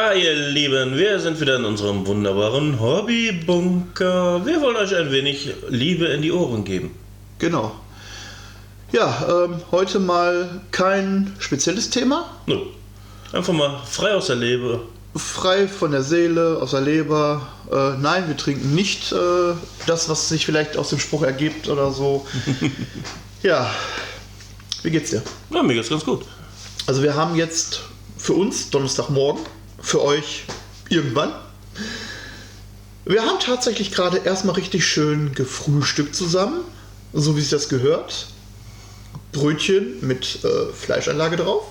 Ah, ihr Lieben, wir sind wieder in unserem wunderbaren Hobbybunker. Wir wollen euch ein wenig Liebe in die Ohren geben. Genau. Ja, ähm, heute mal kein spezielles Thema. Nö. Einfach mal frei aus der Leber. Frei von der Seele, aus der Leber. Äh, nein, wir trinken nicht äh, das, was sich vielleicht aus dem Spruch ergibt oder so. ja, wie geht's dir? Ja, mir geht's ganz gut. Also wir haben jetzt für uns Donnerstagmorgen, für euch irgendwann. Wir haben tatsächlich gerade erstmal richtig schön gefrühstückt zusammen, so wie sich das gehört. Brötchen mit äh, Fleischanlage drauf.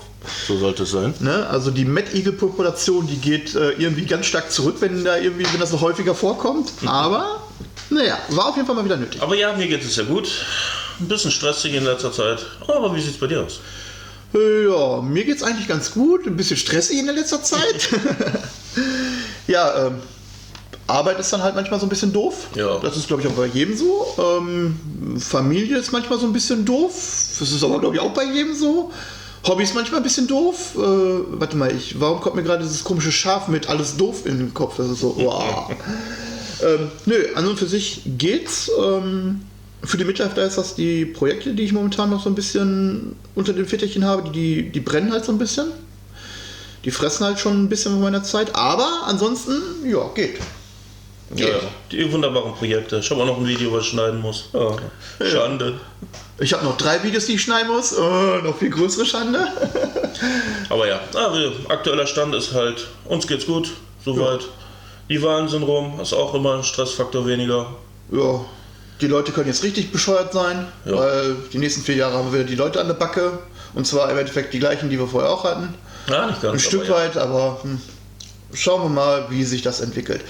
So sollte es sein. Ne? Also die Mettigel-Population, die geht äh, irgendwie ganz stark zurück, wenn da irgendwie, wenn das noch häufiger vorkommt. Aber naja, war auf jeden Fall mal wieder nötig. Aber ja, mir geht es ja gut. Ein bisschen stressig in letzter Zeit. Aber wie sieht's bei dir aus? Ja, mir geht's eigentlich ganz gut. Ein bisschen stressig in der letzter Zeit. ja, ähm, Arbeit ist dann halt manchmal so ein bisschen doof. Ja. Das ist, glaube ich, auch bei jedem so. Ähm, Familie ist manchmal so ein bisschen doof. Das ist aber, glaube ich, auch bei jedem so. Hobby ist manchmal ein bisschen doof. Äh, warte mal, ich, warum kommt mir gerade dieses komische Schaf mit alles doof in den Kopf? Das ist so, wow. ähm, nö, an und für sich geht's. Ähm, für die Midlife ist das die Projekte, die ich momentan noch so ein bisschen unter den Fittichen habe, die, die brennen halt so ein bisschen. Die fressen halt schon ein bisschen von meiner Zeit, aber ansonsten, ja, geht. Ja, ja. Die wunderbaren Projekte. Ich habe auch noch ein Video, was ich schneiden muss. Ja. Schande. Ich habe noch drei Videos, die ich schneiden muss. Oh, noch viel größere Schande. Aber ja, also, aktueller Stand ist halt, uns geht's gut, soweit. Die Wahlen sind rum, ist auch immer ein Stressfaktor weniger. Ja, die Leute können jetzt richtig bescheuert sein, Ja. weil die nächsten vier Jahre haben wir wieder die Leute an der Backe. Und zwar im Endeffekt die gleichen, die wir vorher auch hatten. Ja, nicht ganz. Ein Stück aber ja. weit, aber hm, schauen wir mal, wie sich das entwickelt.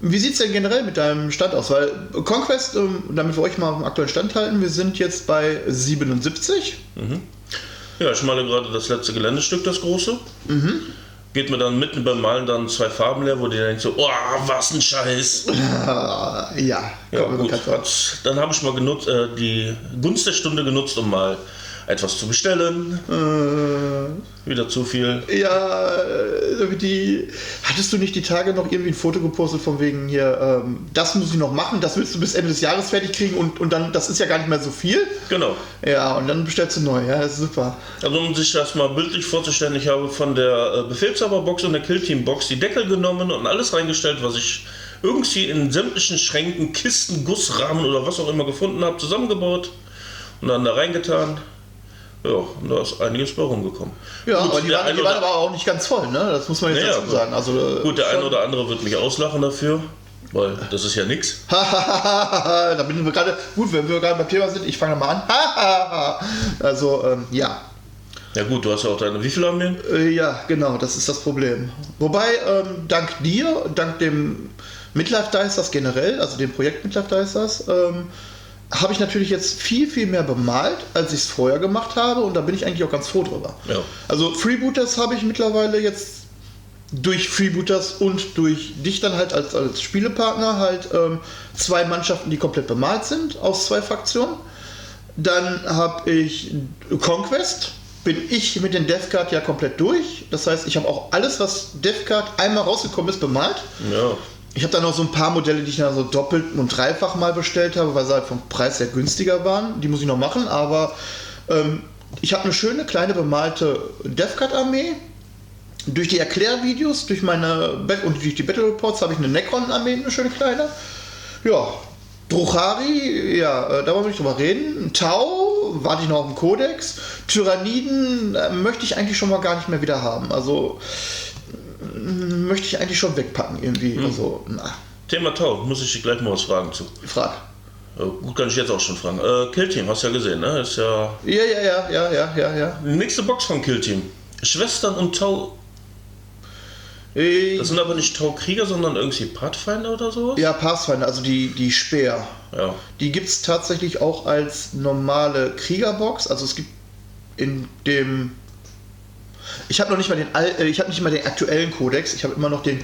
Wie sieht es denn generell mit deinem Stand aus? Weil Conquest, ähm, damit wir euch mal am aktuellen Stand halten, wir sind jetzt bei 77. Ja, ich male gerade das letzte Geländestück, das große. Mhm. Geht mir dann mitten beim Malen dann zwei Farben leer, wo die denkt so, oh, was ein Scheiß. Ja, Ja, gut. dann habe ich mal genutzt, äh, die Gunst der Stunde genutzt, um mal etwas zu bestellen. Äh, Wieder zu viel. Ja, äh, die. Hattest du nicht die Tage noch irgendwie ein Foto gepostet von wegen hier, ähm, das muss ich noch machen, das willst du bis Ende des Jahres fertig kriegen und, und dann, das ist ja gar nicht mehr so viel. Genau. Ja, und dann bestellst du neu, ja, das ist super. Also um sich das mal bildlich vorzustellen, ich habe von der äh, Befehlshaberbox und der Killteam-Box die Deckel genommen und alles reingestellt, was ich irgendwie in sämtlichen Schränken, Kisten, Gussrahmen oder was auch immer gefunden habe, zusammengebaut und dann da reingetan. Ja, und da ist einiges bei rumgekommen. Ja, Gut, aber die, waren, die waren aber auch nicht ganz voll, ne? Das muss man jetzt Ja, ja, dazu sagen. Also, äh, Gut, der eine schon- oder andere wird mich auslachen dafür, weil das ist ja nichts. da bin wir gerade. Gut, wenn wir gerade beim Thema sind, ich fange mal an. also, ähm, ja. Ja gut, du hast ja auch deine, wie viele haben wir? Äh, ja, genau, das ist das Problem. Wobei, ähm, dank dir, dank dem Midlife Dicers generell, also dem Projekt Midlife Dicers, ähm, habe ich natürlich jetzt viel, viel mehr bemalt, als ich es vorher gemacht habe und da bin ich eigentlich auch ganz froh drüber. Ja. Also Freebooters habe ich mittlerweile jetzt durch Freebooters und durch dich dann halt als, als Spielepartner halt ähm, zwei Mannschaften, die komplett bemalt sind aus zwei Fraktionen. Dann habe ich Conquest, bin ich mit den DevCard ja komplett durch. Das heißt, ich habe auch alles, was DevCard einmal rausgekommen ist, bemalt. Ja. Ich habe dann noch so ein paar Modelle, die ich dann so doppelt und dreifach mal bestellt habe, weil sie halt vom Preis sehr günstiger waren. Die muss ich noch machen, aber ähm, ich habe eine schöne kleine bemalte DevCard-Armee. Durch die Erklärvideos, durch meine Bat- und durch die Battle Reports habe ich eine Necron-Armee, eine schöne kleine. Ja, Druchari, ja, äh, da wollen wir nicht drüber reden. Tau, warte ich noch auf den Kodex. Tyranniden äh, möchte ich eigentlich schon mal gar nicht mehr wieder haben. Also möchte ich eigentlich schon wegpacken irgendwie. Also, na, Thema Tau, muss ich dich gleich mal was fragen zu. frag. Äh, gut, kann ich jetzt auch schon fragen. Äh, Killteam, hast du ja gesehen, ne? Ist ja Ja, ja, ja, ja, ja, ja, ja. nächste Box von Killteam. Schwestern und Tau. Äh, Das sind aber nicht Tau-Krieger, sondern irgendwie Pathfinder oder sowas? ja, Pathfinder, also die, die Speer. Ja. Die gibt es tatsächlich auch als normale Kriegerbox. Also es gibt in dem. Ich habe noch nicht mal den Al äh, ich habe nicht mal den aktuellen Kodex. Ich habe immer noch den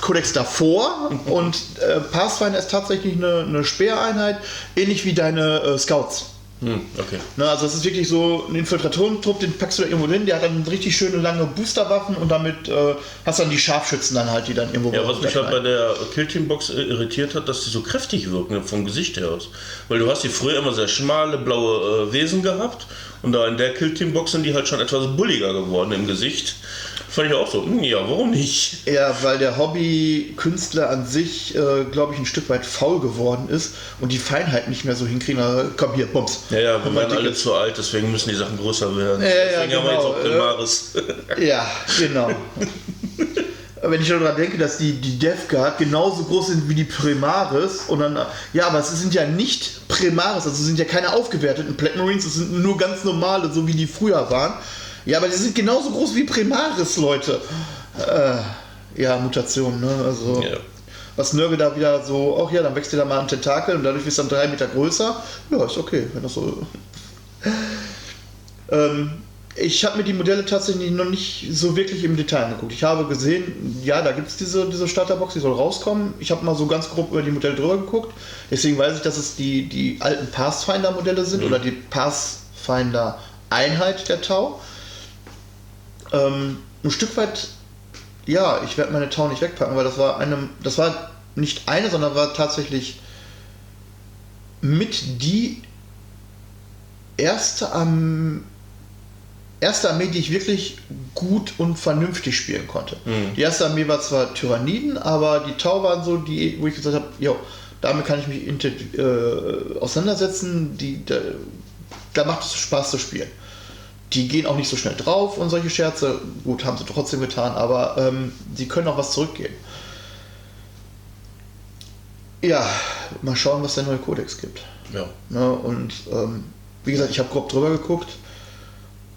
Kodex davor. und äh, Pathfinder ist tatsächlich eine, eine Speereinheit, ähnlich wie deine äh, Scouts. Hm, okay. Ne, also es ist wirklich so ein Infiltratorentrupp, den packst du da irgendwo hin, der hat dann richtig schöne lange Boosterwaffen und damit äh, hast dann die Scharfschützen dann halt, die dann irgendwo Ja, was mich halt bei der Killteam-Box äh, irritiert hat, dass die so kräftig wirken vom Gesicht her aus. Weil du hast die früher immer sehr schmale, blaue äh, Wesen gehabt und da in der Killteam-Box sind die halt schon etwas bulliger geworden im Gesicht. Fand ich auch so, hm, ja, warum nicht? Ja, weil der Hobby-Künstler an sich, äh, glaube ich, ein Stück weit faul geworden ist und die Feinheit nicht mehr so hinkriegen. Also, komm hier, Bums. Ja, ja, wir werden alle zu alt, deswegen müssen die Sachen größer werden. Ja, ja, deswegen haben wir jetzt genau, auch äh. Ja, genau. Wenn ich daran denke, dass die, die Death Guard genauso groß sind wie die Primaris und dann, ja, aber es sind ja nicht Primaris, also sind ja keine aufgewerteten Black Marines, es sind nur ganz normale, so wie die früher waren. Ja, aber die sind genauso groß wie Primaris, Leute. Äh, ja, Mutation, ne? Also, Ja. was Nörgel da wieder so, ach ja, dann wächst dir da mal ein Tentakel und dadurch bist du dann drei Meter größer. Ja, ist okay, wenn das so. ähm, ich habe mir die Modelle tatsächlich noch nicht so wirklich im Detail angeguckt. Ich habe gesehen, ja, da gibt es diese, diese Starterbox, die soll rauskommen. Ich habe mal so ganz grob über die Modelle drüber geguckt. Deswegen weiß ich, dass es die, die alten Pathfinder-Modelle sind oder die Pathfinder-Einheit der Tau. Ähm, ein Stück weit, ja, ich werde meine Tau nicht wegpacken, weil das war eine, das war nicht eine, sondern war tatsächlich mit die erste am erste Armee, die ich wirklich gut und vernünftig spielen konnte. Mhm. Die erste Armee war zwar Tyranniden, aber die Tau waren so die, wo ich gesagt habe, jo, damit kann ich mich äh, auseinandersetzen, die, da, da macht es Spaß zu spielen. Die gehen auch nicht so schnell drauf und solche Scherze. Gut, haben sie trotzdem getan, aber ähm, sie können auch was zurückgeben. Ja, mal schauen, was der neue Kodex gibt. Ja. Ne? Und ähm, wie gesagt, ich habe grob drüber geguckt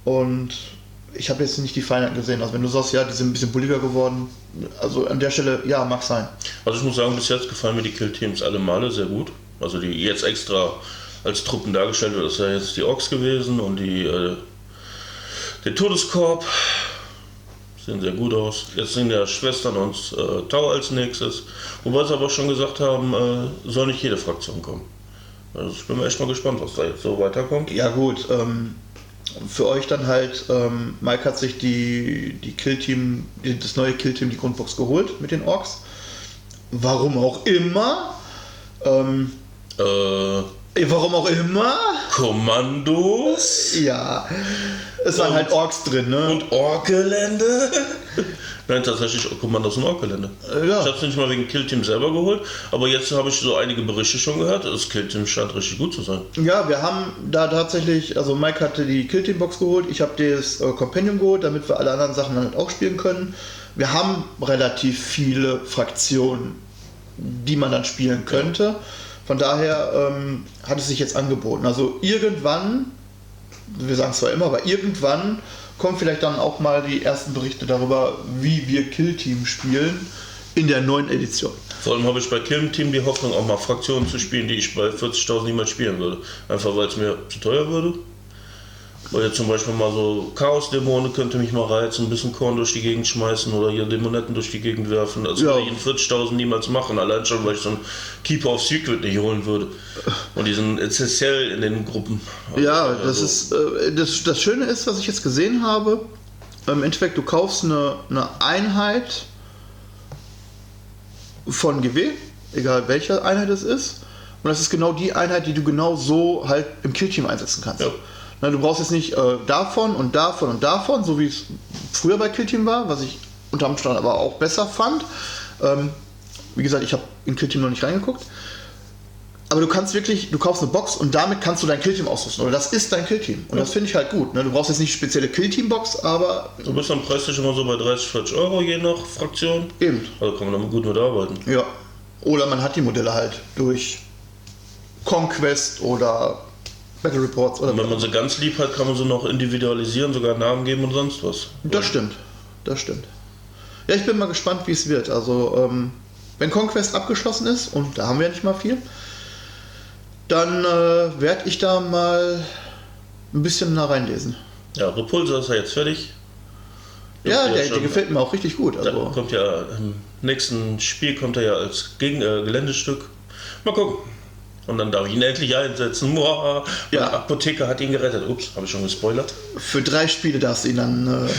und ich habe jetzt nicht die Feinheiten gesehen. Also wenn du sagst, ja, die sind ein bisschen bulliger geworden, also an der Stelle, ja, mag sein. Also ich muss sagen, bis jetzt gefallen mir die Killteams alle Male sehr gut. Also die jetzt extra als Truppen dargestellt wird, ist ja jetzt die Orks gewesen und die äh, der Todeskorb. Sehen sehr gut aus. Jetzt sind ja Schwestern und äh, Tau als nächstes. Wobei sie aber schon gesagt haben, äh, soll nicht jede Fraktion kommen. Also ich bin mal echt mal gespannt, was da jetzt so weiterkommt. Ja gut, ähm, für euch dann halt, ähm, Mike hat sich die, die Killteam, die- das neue Killteam, die Grundbox geholt mit den Orks. Warum auch immer. Ähm, Äh, warum auch immer. Kommandos Ja, es waren Und- halt Orks drin, ne? und Ork-Gelände. Nein, tatsächlich Kommandos und Ork-Gelände. Äh, ja. Ich habe es nicht mal wegen Killteam selber geholt, aber jetzt habe ich so einige Berichte schon gehört. Das Killteam scheint richtig gut zu sein. Ja, wir haben da tatsächlich, also Mike hatte die Killteam-Box geholt, ich habe das äh, Companion geholt, damit wir alle anderen Sachen dann auch spielen können. Wir haben relativ viele Fraktionen, die man dann spielen könnte. Von daher ähm, hat es sich jetzt angeboten. Also irgendwann, wir sagen es zwar immer, aber irgendwann kommen vielleicht dann auch mal die ersten Berichte darüber, wie wir Killteam spielen in der neuen Edition. Vor allem habe ich bei Killteam die Hoffnung, auch mal Fraktionen zu spielen, die ich bei 40.000 niemals spielen würde. Einfach weil es mir zu teuer würde. Weil jetzt zum Beispiel mal so Chaos-Dämonen könnte mich mal reizen, ein bisschen Korn durch die Gegend schmeißen oder hier Dämonetten durch die Gegend werfen. Das Ja. würde ich in 40.000 niemals machen, allein schon, weil ich so einen Keeper of Secret nicht holen würde. Und die sind essentiell in den Gruppen. Ja, Also, das ist äh, das, das Schöne ist, was ich jetzt gesehen habe. Im Endeffekt, du kaufst eine, eine Einheit von GW, egal welche Einheit es ist. Und das ist genau die Einheit, die du genau so halt im Killteam einsetzen kannst. Ja. Na, du brauchst jetzt nicht äh, davon und davon und davon, so wie es früher bei Killteam war, was ich unter Umständen aber auch besser fand. Ähm, wie gesagt, ich habe in Killteam noch nicht reingeguckt. Aber du kannst wirklich, du kaufst eine Box und damit kannst du dein Killteam ausrüsten. Oder das ist dein Killteam. Und das finde ich halt gut. Ne? Du brauchst jetzt nicht spezielle Killteam-Box, aber Du bist dann preislich immer so bei 30, 40 Euro je nach Fraktion. eben. Also kann man damit gut mitarbeiten. Ja. Oder man hat die Modelle halt durch Conquest oder Battle Reports oder Und wenn man sie ganz lieb hat, kann man sie noch individualisieren, sogar Namen geben und sonst was. Das stimmt. Das stimmt. Ja, ich bin mal gespannt, wie es wird. Also, ähm, wenn Conquest abgeschlossen ist, und da haben wir ja nicht mal viel, dann äh, werde ich da mal ein bisschen nach reinlesen. Ja, Repulsor ist ja jetzt fertig. Ja, Dürfte der, der gefällt mir auch richtig gut. Da Also, kommt ja im nächsten Spiel kommt er ja als Gegen äh, Geländestück. Mal gucken. Und dann darf ich ihn endlich einsetzen. Boah, Ja. ja. Apotheker hat ihn gerettet. Ups, habe ich schon gespoilert. Für drei Spiele darfst du ihn dann. Äh,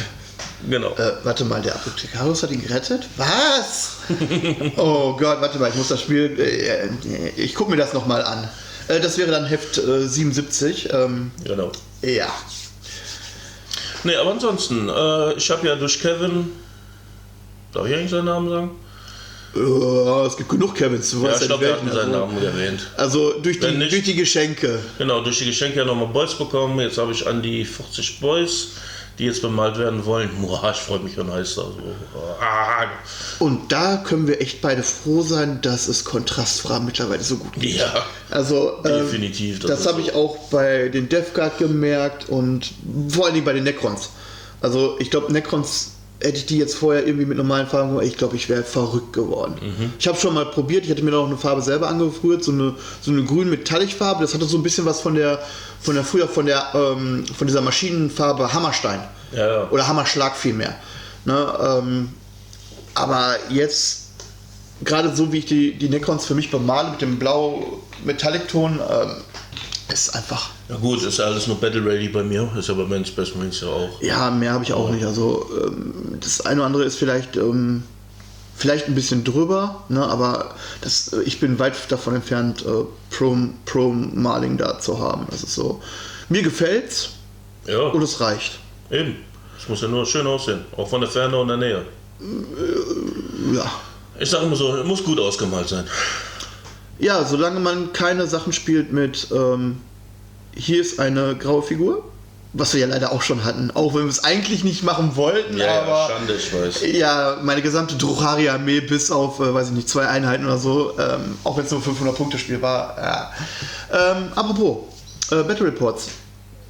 Genau. äh, warte mal, der Apothekarus hat ihn gerettet? Was? oh Gott, warte mal, ich muss das Spiel. Äh, äh, ich gucke mir das nochmal an. Äh, das wäre dann Heft äh, 77. Ähm, Genau. ja. Nee, aber ansonsten, äh, ich habe ja durch Kevin. Darf ich eigentlich seinen Namen sagen? Äh, es gibt genug Kevins. Du Ja, ich glaube, wir hatten seinen also, Namen erwähnt. also durch die, nicht- durch die Geschenke. Genau, durch die Geschenke ja nochmal Boys bekommen. Jetzt habe ich an die 40 Boys, die jetzt bemalt werden wollen. Boah, ich freue mich schon heiß. Also, ah, Und da können wir echt beide froh sein, dass es kontrastfrei mittlerweile so gut geht. ja, Also ähm, definitiv. Das, ist habe so. ich auch bei den Death Guard gemerkt und vor allen Dingen bei den Necrons. Also ich glaube, Necrons hätte ich die jetzt vorher irgendwie mit normalen Farben gemacht, ich glaube, ich wäre verrückt geworden. Mhm. Ich habe schon mal probiert, ich hatte mir noch eine Farbe selber angerührt, so eine, so eine grün Metallic-Farbe. Das hatte so ein bisschen was von der, von der früher von der, ähm, von dieser Maschinenfarbe Hammerstein. Ja. Oder Hammerschlag vielmehr. Ne, ähm, aber jetzt, gerade so wie ich die, die Necrons für mich bemale mit dem blau-Metallic-Ton, ähm, ist einfach. Ja gut, ist alles nur Battle Ready bei mir. Ist bei Men's Best Marines ja auch. Ja, mehr habe ich auch nicht. Also ähm, das eine oder andere ist vielleicht, ähm, vielleicht ein bisschen drüber, ne, aber das, äh, ich bin weit davon entfernt, äh, Pro, Pro Maling da zu haben. Das ist so. Mir gefällt's Ja, und es reicht. eben. Es muss ja nur schön aussehen. Auch von der Ferne und der Nähe. Ja. Ich sage immer so, es muss gut ausgemalt sein. Ja, solange man keine Sachen spielt mit ähm, hier ist eine graue Figur, was wir ja leider auch schon hatten, auch wenn wir es eigentlich nicht machen wollten, aber Schande, ich weiß. ja, meine gesamte Druchari-Armee bis auf, äh, weiß ich nicht, zwei Einheiten oder so, ähm, auch wenn es nur ein 500-Punkte-Spiel war. Ja. Ähm, apropos, äh, Battle Reports.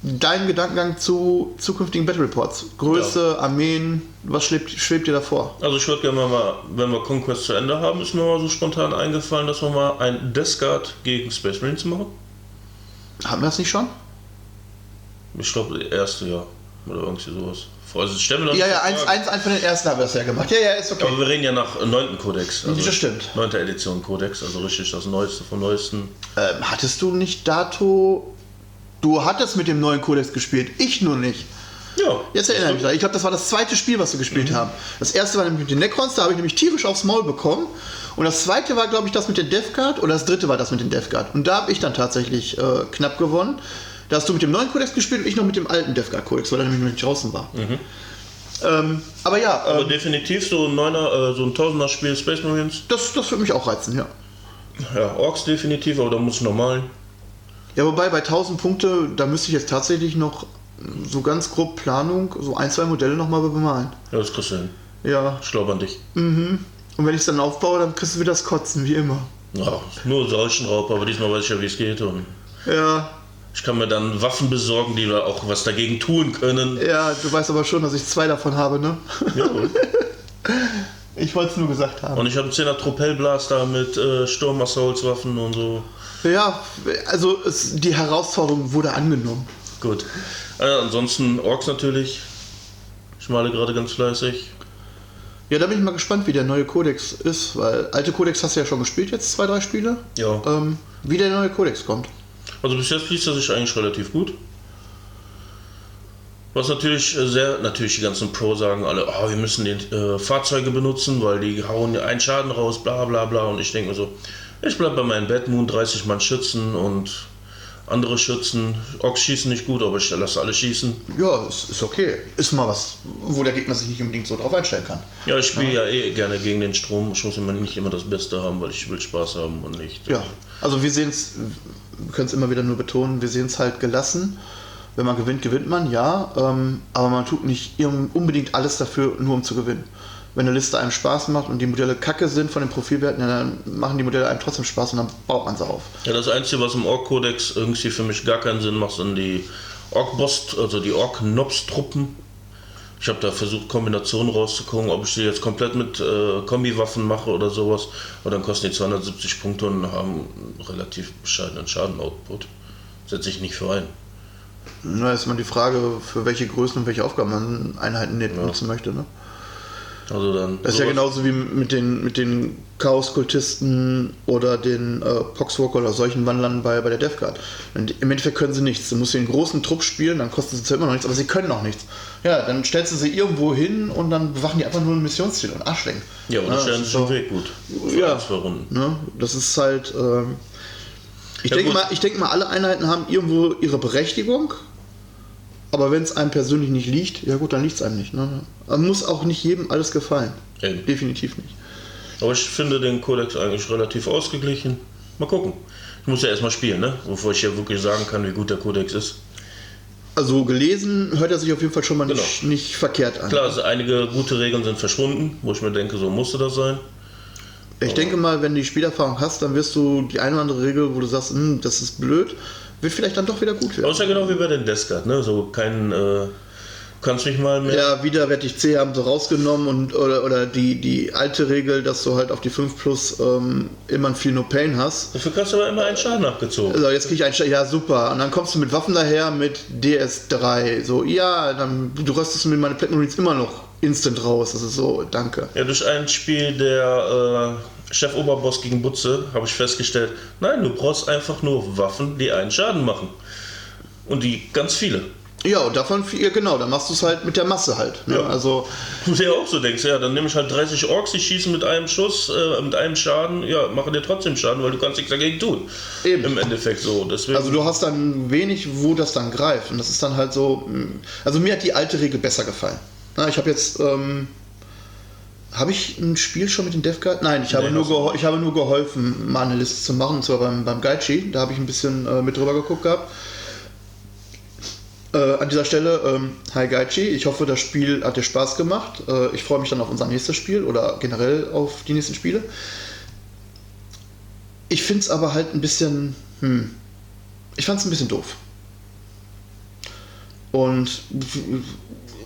Dein Gedankengang zu zukünftigen Battle Reports. Größe, Armeen, was schwebt, schwebt dir davor? Also ich würde gerne mal, wenn wir Conquest zu Ende haben, ist mir mal so spontan eingefallen, dass wir mal ein Death Guard gegen Space Marines machen. Haben wir das nicht schon? Ich glaube, der erste Jahr. Oder irgendwie sowas. Also ich stelle mir noch Ja, ja, eins, eins, eins von den ersten haben wir das ja gemacht. Ja, ja, ist okay. Aber wir reden ja nach 9. Kodex. Das stimmt. 9. Edition Kodex, also richtig das Neueste vom Neuesten. Ähm, hattest du nicht Dato. Du hattest mit dem neuen Kodex gespielt, ich nur nicht. Ja. Jetzt erinnere ich mich. dran. Ich glaube, das war das zweite Spiel, was wir gespielt haben. Das erste war nämlich mit den Necrons, da habe ich nämlich tierisch aufs Maul bekommen. Und das zweite war, glaube ich, das mit den Death Guard. Oder das dritte war das mit den Death Guard. Und da habe ich dann tatsächlich äh, knapp gewonnen. Da hast du mit dem neuen Kodex gespielt und ich noch mit dem alten Death Guard Kodex, weil er nämlich noch nicht draußen war. Ähm, aber ja, Aber ähm, definitiv so ein 9er, äh, so ein 1000er Spiel Space Marines. das, das würde mich auch reizen, ja. Ja, Orks definitiv, aber da muss ich normal. Ja, wobei bei 1000 Punkte, da müsste ich jetzt tatsächlich noch so ganz grob Planung, so ein, zwei Modelle nochmal bemalen. Ja, das kriegst du hin. Ja, an dich. und wenn ich es dann aufbaue, dann kriegst du wieder das Kotzen, wie immer. Ja, nur Seuchenraub, aber diesmal weiß ich ja, wie es geht. Und Ja, ich kann mir dann Waffen besorgen, die da auch was dagegen tun können. ja, du weißt aber schon, dass ich zwei davon habe, ne? Ja? Ich wollte es nur gesagt haben. und ich habe einen 10er Tropellblaster mit äh, Sturm-Assaults-Waffen und so. Ja, also es, die Herausforderung wurde angenommen. Gut. Äh, ansonsten Orks natürlich. Ich male gerade ganz fleißig. Ja, da bin ich mal gespannt, wie der neue Kodex ist, weil alte Kodex hast du ja schon gespielt, jetzt zwei, drei Spiele. Ja. Ähm, wie der neue Kodex kommt. Also bis jetzt liest er sich eigentlich relativ gut. Was natürlich äh, sehr, natürlich die ganzen Pro sagen alle, oh, wir müssen den äh, Fahrzeuge benutzen, weil die hauen einen Schaden raus, bla bla bla. Und ich denke mir so, ich bleib bei meinen Batmoon, 30 Mann Schützen und andere Schützen. Ochs schießen nicht gut, aber ich lasse alle schießen. Ja, ist, ist okay. Ist mal was, wo der Gegner sich nicht unbedingt so drauf einstellen kann. Ja, ich spiele ja. eh gerne gegen den Strom. Ich muss immer nicht immer das Beste haben, weil ich will Spaß haben und nicht. Ja, also wir sehen es, wir können es immer wieder nur betonen, wir sehen es halt gelassen. Wenn man gewinnt, gewinnt man, ja, ähm, aber man tut nicht unbedingt alles dafür, nur um zu gewinnen. Wenn eine Liste einem Spaß macht und die Modelle kacke sind von den Profilwerten, ja, dann machen die Modelle einem trotzdem Spaß und dann baut man sie auf. Ja, das Einzige, was im Ork-Kodex irgendwie für mich gar keinen Sinn macht, sind die Ork-Boss, also die Ork-Nobs-Truppen. Ich habe da versucht, Kombinationen rauszugucken, ob ich die jetzt komplett mit äh, Kombi-Waffen mache oder sowas. Aber dann kosten die 270 Punkte und haben einen relativ bescheidenen Schaden-Output. Setze ich nicht für ein. Na, ist mal die Frage, für welche Größen und welche Aufgaben man Einheiten nicht benutzen möchte. Ne? Also dann. Das ist ja genauso wie mit den, mit den Chaos-Kultisten oder den äh, Poxwalker oder solchen Wandlern bei, bei der Death Guard. Und Im Endeffekt können sie nichts. Du musst den großen Trupp spielen, dann kosten sie zwar immer noch nichts, aber sie können auch nichts. Ja, dann stellst du sie irgendwo hin und dann bewachen die einfach nur ein Missionsziel und Arschlenken. Ja, und das stellen den so- Weg gut. Ja. Ne? Das ist halt. Ähm, ich, Ja, denke mal, ich denke mal, alle Einheiten haben irgendwo ihre Berechtigung. Aber wenn es einem persönlich nicht liegt, ja gut, dann liegt es einem nicht. Ne? Man muss auch nicht jedem alles gefallen. Eben. Definitiv nicht. Aber ich finde den Kodex eigentlich relativ ausgeglichen. Mal gucken. Ich muss ja erstmal spielen, ne? Bevor ich ja wirklich sagen kann, wie gut der Kodex ist. Also gelesen hört er sich auf jeden Fall schon mal nicht, Genau. nicht verkehrt an. Klar, also einige gute Regeln sind verschwunden, wo ich mir denke, so musste das sein. Ich denke mal, wenn du die Spielerfahrung hast, dann wirst du die eine oder andere Regel, wo du sagst, "Hm, das ist blöd, wird vielleicht dann doch wieder gut werden. ja genau wie bei den Deskart, ne? So kein, äh, kannst mich mal mehr. Ja, widerwärtig C haben sie rausgenommen und oder, oder die, die alte Regel, dass du halt auf die 5 plus ähm, immer ein viel No Pain hast. Dafür kannst du aber immer einen Schaden abgezogen. Also jetzt krieg ich einen Sta- ja super. Und dann kommst du mit Waffen daher mit DS3. So, ja, dann du röstest mit meine Platinum Marines immer noch instant raus. Das ist so, danke. Ja, durch ein Spiel der äh, Chef-Oberboss gegen Butze habe ich festgestellt, nein, du brauchst einfach nur Waffen, die einen Schaden machen. Und die ganz viele. Ja, und davon, viel- genau, dann machst du es halt mit der Masse halt. Ne? Ja. Also, Du dir auch so denkst, ja, dann nehme ich halt 30 Orks, die schießen mit einem Schuss, äh, mit einem Schaden, ja, machen dir trotzdem Schaden, weil du kannst nichts dagegen tun. Eben. Im Endeffekt so. Deswegen, also du hast dann wenig, wo das dann greift. Und das ist dann halt so. mh, Also mir hat die alte Regel besser gefallen. Na, ich habe jetzt. Ähm, habe ich ein Spiel schon mit den Death Guard? Nein, ich habe, Nee, nur du geho- ich habe nur geholfen, mal eine Liste zu machen, und zwar beim, beim Gaichi. Da habe ich ein bisschen äh, mit drüber geguckt gehabt. Äh, an dieser Stelle, ähm, hi Gaichi, ich hoffe, das Spiel hat dir Spaß gemacht. Äh, ich freue mich dann auf unser nächstes Spiel oder generell auf die nächsten Spiele. Ich finde es aber halt ein bisschen, hm, ich fand es ein bisschen doof. Und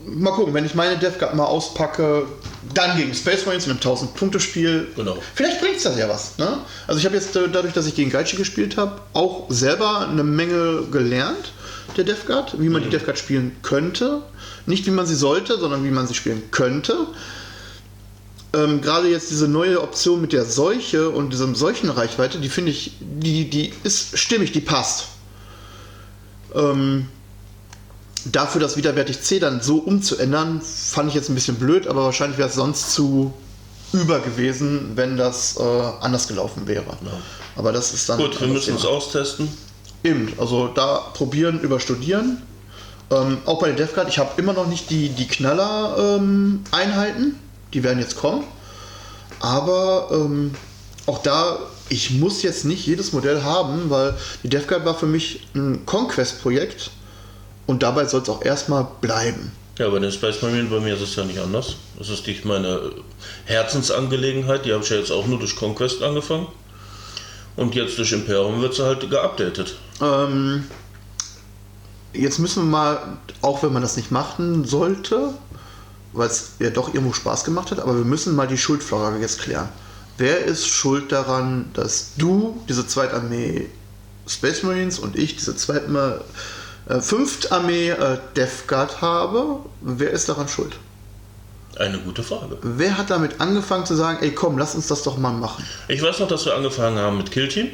mal gucken, wenn ich meine Death Guard mal auspacke, dann gegen Space Marines in einem 1000-Punkte-Spiel. Genau. Vielleicht bringt es das ja was. Ne? Also ich habe jetzt äh, dadurch, dass ich gegen Gaichi gespielt habe, auch selber eine Menge gelernt, der Death Guard, wie man die Death Guard spielen könnte. Nicht wie man sie sollte, sondern wie man sie spielen könnte. Ähm, Gerade jetzt diese neue Option mit der Seuche und diesem Seuchenreichweite, die finde ich, die, die ist stimmig, die passt. Ähm, dafür das widerwärtig C dann so umzuändern, fand ich jetzt ein bisschen blöd, aber wahrscheinlich wäre es sonst zu über gewesen, wenn das äh, anders gelaufen wäre. Aber das ist dann. gut, wir müssen es austesten. Eben, also da probieren, überstudieren. Ähm, auch bei der DevGuard, ich habe immer noch nicht die, die Knaller-Einheiten. die werden jetzt kommen. Aber ähm, auch da, ich muss jetzt nicht jedes Modell haben, weil die DevGuard war für mich ein Conquest-Projekt. Und dabei soll es auch erstmal bleiben. Ja, bei den Space Marine, bei mir ist es ja nicht anders. Das ist nicht meine Herzensangelegenheit. Die habe ich ja jetzt auch nur durch Conquest angefangen. Und jetzt durch Imperium wird sie halt geupdatet. Ähm, jetzt müssen wir mal, auch wenn man das nicht machen sollte, weil es ja doch irgendwo Spaß gemacht hat, aber wir müssen mal die Schuldfrage jetzt klären. Wer ist schuld daran, dass du diese Zweitarmee Space Marines und ich diese Zweitarmee, äh, Fünftarmee äh, Death Guard habe? Wer ist daran schuld? Eine gute Frage. Wer hat damit angefangen zu sagen, ey komm, lass uns das doch mal machen? Ich weiß noch, dass wir angefangen haben mit Kill Team.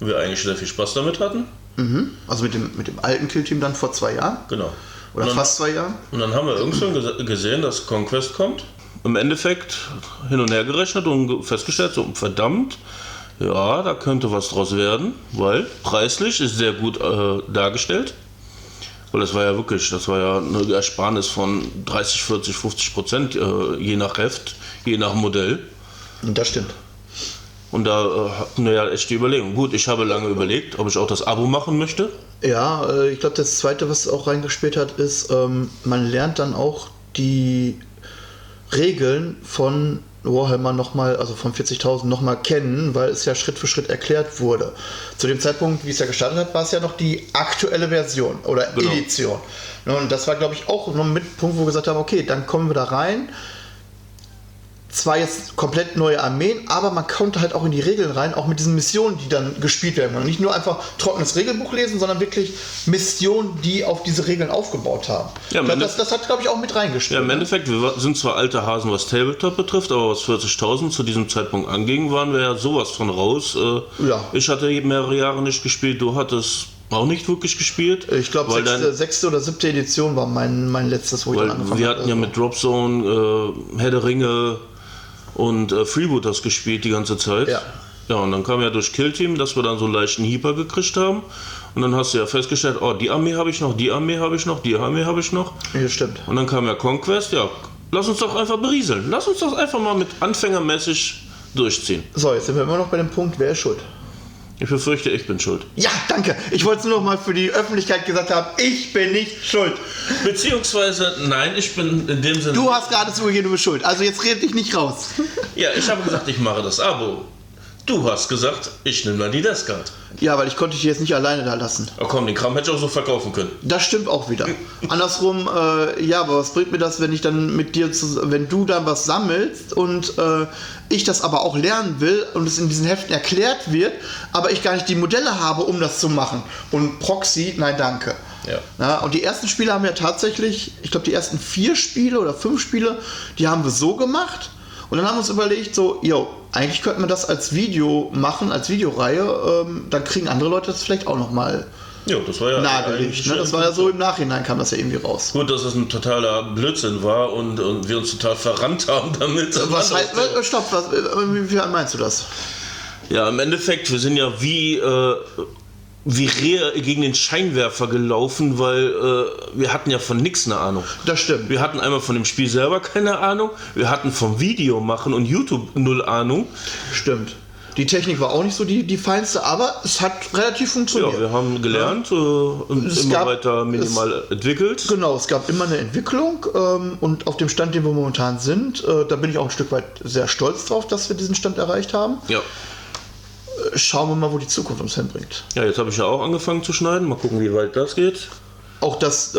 Und wir eigentlich sehr viel Spaß damit hatten. Mhm. Also mit dem, mit dem alten Killteam dann vor zwei Jahren? Genau. Oder dann, fast zwei Jahren? Und dann haben wir irgendwann gese- gesehen, dass Conquest kommt. Im Endeffekt hin und her gerechnet und ge- festgestellt, so verdammt, ja, da könnte was draus werden, weil preislich ist sehr gut äh, dargestellt. Weil das war ja wirklich, das war ja eine Ersparnis von 30, 40, 50 Prozent, äh, je nach Heft, je nach Modell. Das stimmt. Und da äh, hatten wir ja echt die Überlegung. Gut, ich habe lange überlegt, ob ich auch das Abo machen möchte. Ja, äh, ich glaube, das zweite, was auch reingespielt hat, ist, ähm, man lernt dann auch die Regeln von Warhammer nochmal, also von 40.000 nochmal kennen, weil es ja Schritt für Schritt erklärt wurde. Zu dem Zeitpunkt, wie es ja gestartet hat, war es ja noch die aktuelle Version oder Genau. Edition. Ne, Und das war, glaube ich, auch noch mit Punkt, wo wir gesagt haben, okay, dann kommen wir da rein. Zwar jetzt komplett neue Armeen, aber man konnte halt auch in die Regeln rein, auch mit diesen Missionen, die dann gespielt werden. Und nicht nur einfach trockenes Regelbuch lesen, sondern wirklich Missionen, die auf diese Regeln aufgebaut haben. Ja, glaub, das, das hat, glaube ich, auch mit reingespielt. Ja, im Endeffekt, wir sind zwar alte Hasen, was Tabletop betrifft, aber was 40.000 zu diesem Zeitpunkt anging, waren wir ja sowas von raus. Äh, Ja. Ich hatte mehrere Jahre nicht gespielt, du hattest auch nicht wirklich gespielt. Ich glaube, sechste, sechste oder siebte Edition war mein, mein letztes, wo ich dann angefangen wir habe. hatten ja mit Dropzone, äh, Herr der Ringe und äh, Freebooters gespielt die ganze Zeit. Ja. Ja, und dann kam ja durch Killteam, dass wir dann so einen leichten Heeper gekriegt haben. Und dann hast du ja festgestellt, oh, die Armee habe ich noch, die Armee habe ich noch, die Armee habe ich noch. Ja, stimmt. Und dann kam ja Conquest, ja, lass uns doch einfach berieseln. Lass uns das einfach mal mit anfängermäßig durchziehen. So, jetzt sind wir immer noch bei dem Punkt, wer ist schuld? Ich befürchte, ich bin schuld. Ja, danke. Ich wollte es nur noch mal für die Öffentlichkeit gesagt haben, ich bin nicht schuld. Beziehungsweise, nein, ich bin in dem Sinne. Du hast gerade zugegeben, du bist schuld. Also jetzt red dich nicht raus. Ja, ich habe gesagt, ich mache das Abo. Du hast gesagt, ich nehme dann die Deskart. Ja, weil ich konnte dich jetzt nicht alleine da lassen. Oh komm, den Kram hätte ich auch so verkaufen können. Das stimmt auch wieder. Andersrum, äh, ja, aber was bringt mir das, wenn ich dann mit dir, zu, wenn du dann was sammelst und äh, ich das aber auch lernen will und es in diesen Heften erklärt wird, aber ich gar nicht die Modelle habe, um das zu machen. Und Proxy, nein, danke. Ja. Ja, und die ersten Spiele haben ja tatsächlich, ich glaube, die ersten vier Spiele oder fünf Spiele, die haben wir so gemacht. Und dann haben wir uns überlegt, so, yo, eigentlich könnte man das als Video machen, als Videoreihe. Ähm, dann kriegen andere Leute das vielleicht auch nochmal Ja, das war ja. nahegelegt. Ne? Das war ja so im Nachhinein kam das ja irgendwie raus. Gut, dass es ein totaler Blödsinn war und, und wir uns total verrannt haben damit. Was heißt, äh, stopp, was, äh, wie meinst du das? Ja, im Endeffekt, wir sind ja wie, äh, wie Rehe gegen den Scheinwerfer gelaufen, weil äh, wir hatten ja von nichts eine Ahnung. Das stimmt. Wir hatten einmal von dem Spiel selber keine Ahnung, wir hatten vom Video machen und YouTube null Ahnung. Stimmt. Die Technik war auch nicht so die, die feinste, aber es hat relativ Ja, funktioniert. wir haben gelernt äh, und Es immer gab- weiter minimal entwickelt. Genau, es gab immer eine Entwicklung ähm, und auf dem Stand, den wir momentan sind, äh, da bin ich auch ein Stück weit sehr stolz drauf, dass wir diesen Stand erreicht haben. Ja. Äh, Schauen wir mal, wo die Zukunft uns hinbringt. ja, jetzt habe ich ja auch angefangen zu schneiden. Mal gucken, wie weit das geht. Auch dass äh,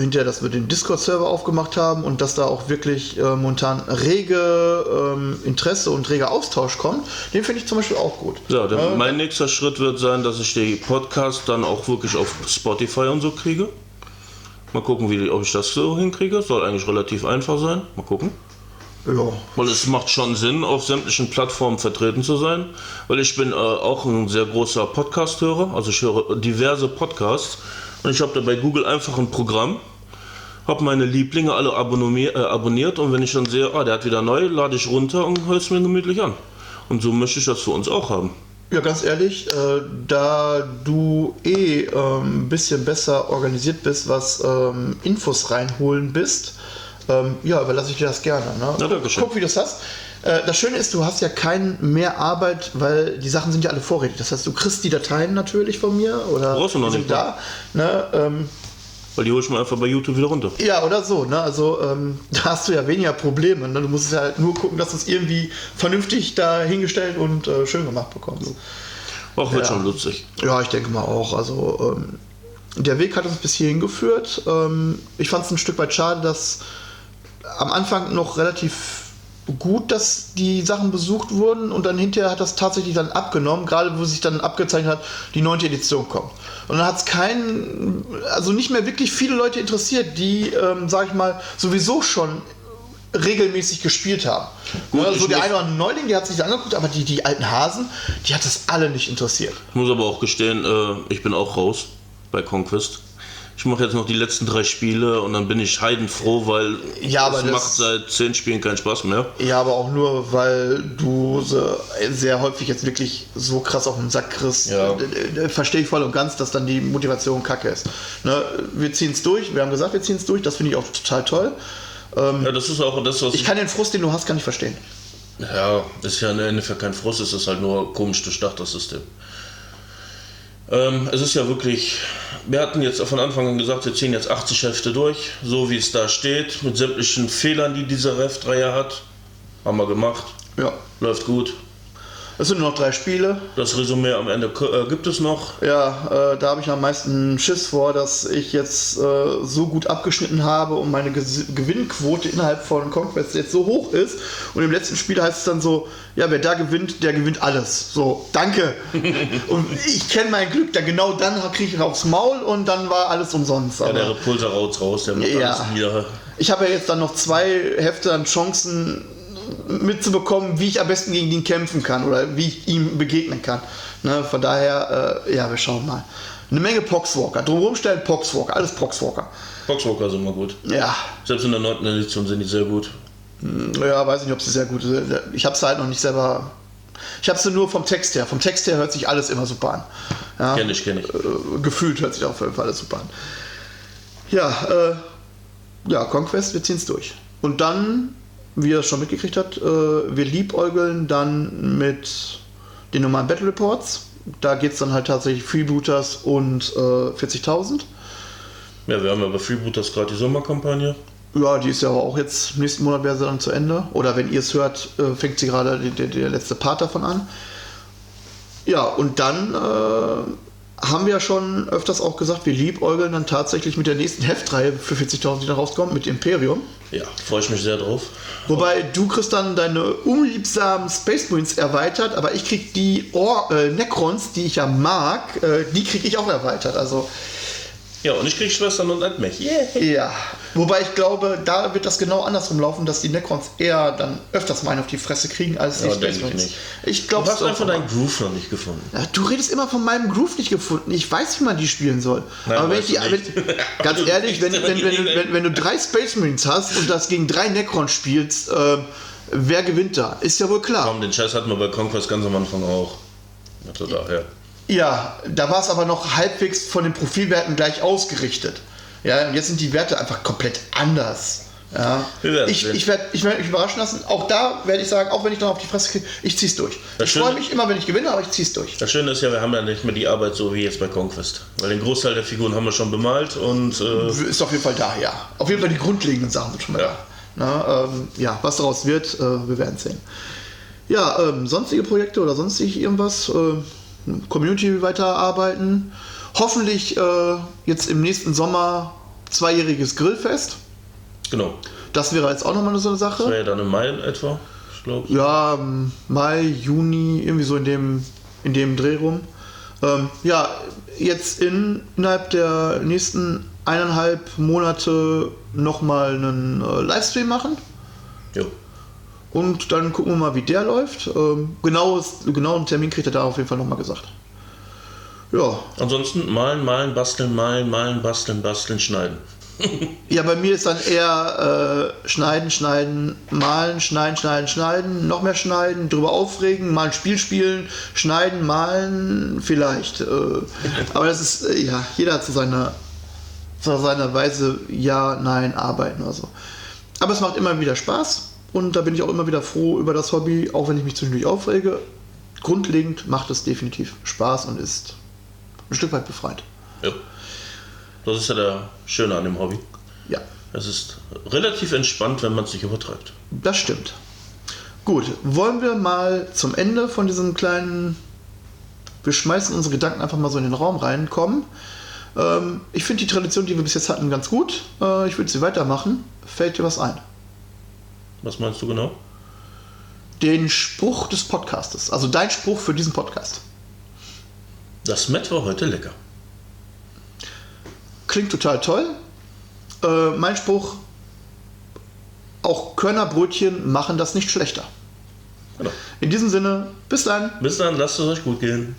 hinterher, dass wir den Discord-Server aufgemacht haben und dass da auch wirklich äh, momentan rege ähm, Interesse und reger Austausch kommt, den finde ich zum Beispiel auch gut. Ja, dann Äh, mein nächster Schritt wird sein, dass ich die Podcast dann auch wirklich auf Spotify und so kriege. Mal gucken, wie, ob ich das so hinkriege. Soll eigentlich relativ einfach sein. Mal gucken. Ja. Weil es macht schon Sinn, auf sämtlichen Plattformen vertreten zu sein. Weil ich bin äh, auch ein sehr großer Podcast-Hörer. Also ich höre diverse Podcasts. Und ich habe da bei Google einfach ein Programm. Habe meine Lieblinge alle abonnier- äh, abonniert. Und wenn ich dann sehe, ah, der hat wieder neu, lade ich runter und höre es mir gemütlich an. Und so möchte ich das für uns auch haben. Ja, ganz ehrlich, äh, da du eh ähm, ein bisschen besser organisiert bist, was ähm, Infos reinholen bist, ähm, ja, überlasse ich dir das gerne. Ne? Na, danke schön. Guck, wie du es hast. Äh, das Schöne ist, du hast ja kein mehr Arbeit, weil die Sachen sind ja alle vorrätig. Das heißt, du kriegst die Dateien natürlich von mir oder Brauchst du noch die nicht sind da. Ne? Ähm, Weil die hole ich mir einfach bei YouTube wieder runter. ja, oder so. Ne? Also ähm, da hast du ja weniger Probleme. Ne? Du musst ja halt nur gucken, dass du es irgendwie vernünftig da hingestellt und äh, schön gemacht bekommst. Auch wird Ja. schon lustig. Ja, ich denke mal auch. Also ähm, der Weg hat uns bis hierhin geführt. Ähm, ich fand es ein Stück weit schade, dass am Anfang noch relativ gut, dass die Sachen besucht wurden und dann hinterher hat das tatsächlich dann abgenommen, gerade wo sich dann abgezeichnet hat, die neunte Edition kommt. Und dann hat es keinen, also nicht mehr wirklich viele Leute interessiert, die, ähm, sag ich mal, sowieso schon regelmäßig gespielt haben. Gut, so der muss- eine oder andere Neuling, der hat sich angeguckt, aber die, die alten Hasen, die hat das alle nicht interessiert. Ich muss aber auch gestehen, äh, ich bin auch raus bei Conquest. Ich mache jetzt noch die letzten drei Spiele und dann bin ich heidenfroh, weil Ja, es macht seit zehn Spielen keinen Spaß mehr. Ja, aber auch nur, weil du so sehr häufig jetzt wirklich so krass auf den Sack kriegst. Ja. Äh, äh, Verstehe ich voll und ganz, dass dann die Motivation kacke ist. Ne? Wir ziehen es durch, wir haben gesagt, wir ziehen es durch, das finde ich auch total toll. Ja, das ist auch das, was Ich kann den Frust, den du hast, gar nicht verstehen. Ja, ist ja im Endeffekt kein Frust, es ist halt nur komisch durchdacht, das System. Ähm, es ist ja wirklich, wir hatten jetzt von Anfang an gesagt, wir ziehen jetzt 80 Hefte durch, so wie es da steht, mit sämtlichen Fehlern, die diese Rev-Reihe hat. Haben wir gemacht, Ja. läuft gut. Es sind nur noch drei Spiele. Das Resümee am Ende äh, gibt es noch. Ja, äh, da habe ich am meisten Schiss vor, dass ich jetzt äh, so gut abgeschnitten habe und meine Ges Gewinnquote innerhalb von Conquest jetzt so hoch ist. Und im letzten Spiel heißt es dann so, ja, wer da gewinnt, der gewinnt alles. So, danke. und ich kenne mein Glück, da genau dann kriege ich aufs Maul und dann war alles umsonst. Ja, der Repulsor raus raus, der macht Ja. alles wieder. ich habe ja jetzt dann noch zwei Hefte an Chancen mitzubekommen, wie ich am besten gegen ihn kämpfen kann oder wie ich ihm begegnen kann. Ne, von daher, äh, ja, wir schauen mal. Eine Menge Poxwalker. Drumherum stellen Poxwalker, alles Poxwalker. Boxwalker sind immer gut. Ja, Selbst in der 9. Edition sind die sehr gut. ja, weiß nicht, ob sie sehr gut sind. Ich habe es halt noch nicht selber. Ich habe es nur vom Text her. Vom Text her hört sich alles immer super an. Ja, Kenn ich, kenn ich. äh, gefühlt hört sich auf jeden Fall alles super an. Ja, äh, ja, Conquest, wir ziehen es durch. Und dann, wie ihr es schon mitgekriegt habt, äh, wir liebäugeln dann mit den normalen Battle Reports. Da geht es dann halt tatsächlich Freebooters und äh, 40.000. Ja, wir haben ja bei Freebooters gerade die Sommerkampagne. Ja, die ist ja aber auch jetzt, nächsten Monat wäre sie dann zu Ende. Oder wenn ihr es hört, äh, fängt sie gerade die- der letzte Part davon an. Ja, und dann äh, haben wir ja schon öfters auch gesagt, wir liebäugeln dann tatsächlich mit der nächsten Heftreihe für 40.000, die da rauskommt, mit Imperium. Ja, freue ich mich sehr drauf. Wobei du kriegst dann deine unliebsamen Space Marines erweitert, aber ich krieg die Or äh, Necrons, die ich ja mag, äh, die krieg ich auch erweitert. Also Ja, und ich krieg Schwestern und ein Mech. Yeah. Ja, wobei ich glaube, da wird das genau andersrum laufen, dass die Necrons eher dann öfters mal einen auf die Fresse kriegen als die Ja, Space ich Marines. nicht. Ich Du glaube, hast einfach deinen Groove noch nicht gefunden. ja, du redest immer von meinem Groove nicht gefunden. Ich weiß, wie man die spielen soll. Nein, Aber wenn ich die, du wenn, ganz Du ehrlich, wenn, wenn, wenn, wenn, wenn du drei Space Marines hast und das gegen drei Necrons spielst, äh, wer gewinnt da? Ist ja wohl klar. Komm, den Scheiß hatten wir bei Conquest ganz am Anfang auch. Also daher. Ja, da war es aber noch halbwegs von den Profilwerten gleich ausgerichtet. Ja, und jetzt sind die Werte einfach komplett anders. Ja. Ich, ich werde ich werd mich überraschen lassen. Auch da werde ich sagen, auch wenn ich dann auf die Fresse kriege, ich zieh's durch. Das ich freue mich immer, wenn ich gewinne, aber ich zieh's durch. Das Schöne ist ja, wir haben ja nicht mehr die Arbeit so wie jetzt bei Conquest. Weil den Großteil der Figuren haben wir schon bemalt und äh, Ist auf jeden Fall da, ja. Auf jeden Fall die grundlegenden Sachen sind schon mal Ja. da. Na, ähm, ja, was daraus wird, äh, wir werden sehen. Ja, ähm, sonstige Projekte oder sonstig irgendwas, äh, Community weiterarbeiten. Hoffentlich äh, jetzt im nächsten Sommer zweijähriges Grillfest. genau. Das wäre jetzt auch nochmal so eine Das Sache. wäre ja dann im Mai etwa, ich glaube. Ja, ähm, Mai, Juni, irgendwie so in dem, in dem Dreh rum. Ähm, ja, jetzt in, innerhalb der nächsten eineinhalb Monate nochmal einen äh, Livestream machen. Jo. Und dann gucken wir mal, wie der läuft. Ähm, genaues, genauen Termin kriegt er da auf jeden Fall nochmal gesagt. Ja. Ansonsten malen, malen, basteln, malen, malen, basteln, basteln, schneiden. Ja, bei mir ist dann eher äh, schneiden, schneiden, malen, schneiden, schneiden, schneiden, noch mehr schneiden, drüber aufregen, mal ein Spiel spielen, schneiden, malen, vielleicht. Äh, aber das ist, äh, ja, jeder hat so seine, so seine Weise, ja, nein, arbeiten oder so. Aber es macht immer wieder Spaß und da bin ich auch immer wieder froh über das Hobby, auch wenn ich mich zwischendurch aufrege. Grundlegend macht es definitiv Spaß und ist ein Stück weit befreit. Ja. Das ist ja der Schöne an dem Hobby. Ja. Es ist relativ entspannt, wenn man es nicht übertreibt. Das stimmt. Gut, wollen wir mal zum Ende von diesem kleinen. Wir schmeißen unsere Gedanken einfach mal so in den Raum reinkommen. Ähm, ich finde die Tradition, die wir bis jetzt hatten, ganz gut. Äh, ich würde sie weitermachen. Fällt dir was ein? Was meinst du genau? Den Spruch des Podcastes. Also dein Spruch für diesen Podcast. Das Met war heute lecker. Klingt total toll. Äh, mein Spruch: Auch Körnerbrötchen machen das nicht schlechter. Genau. In diesem Sinne, bis dann. Bis dann, lasst es euch gut gehen.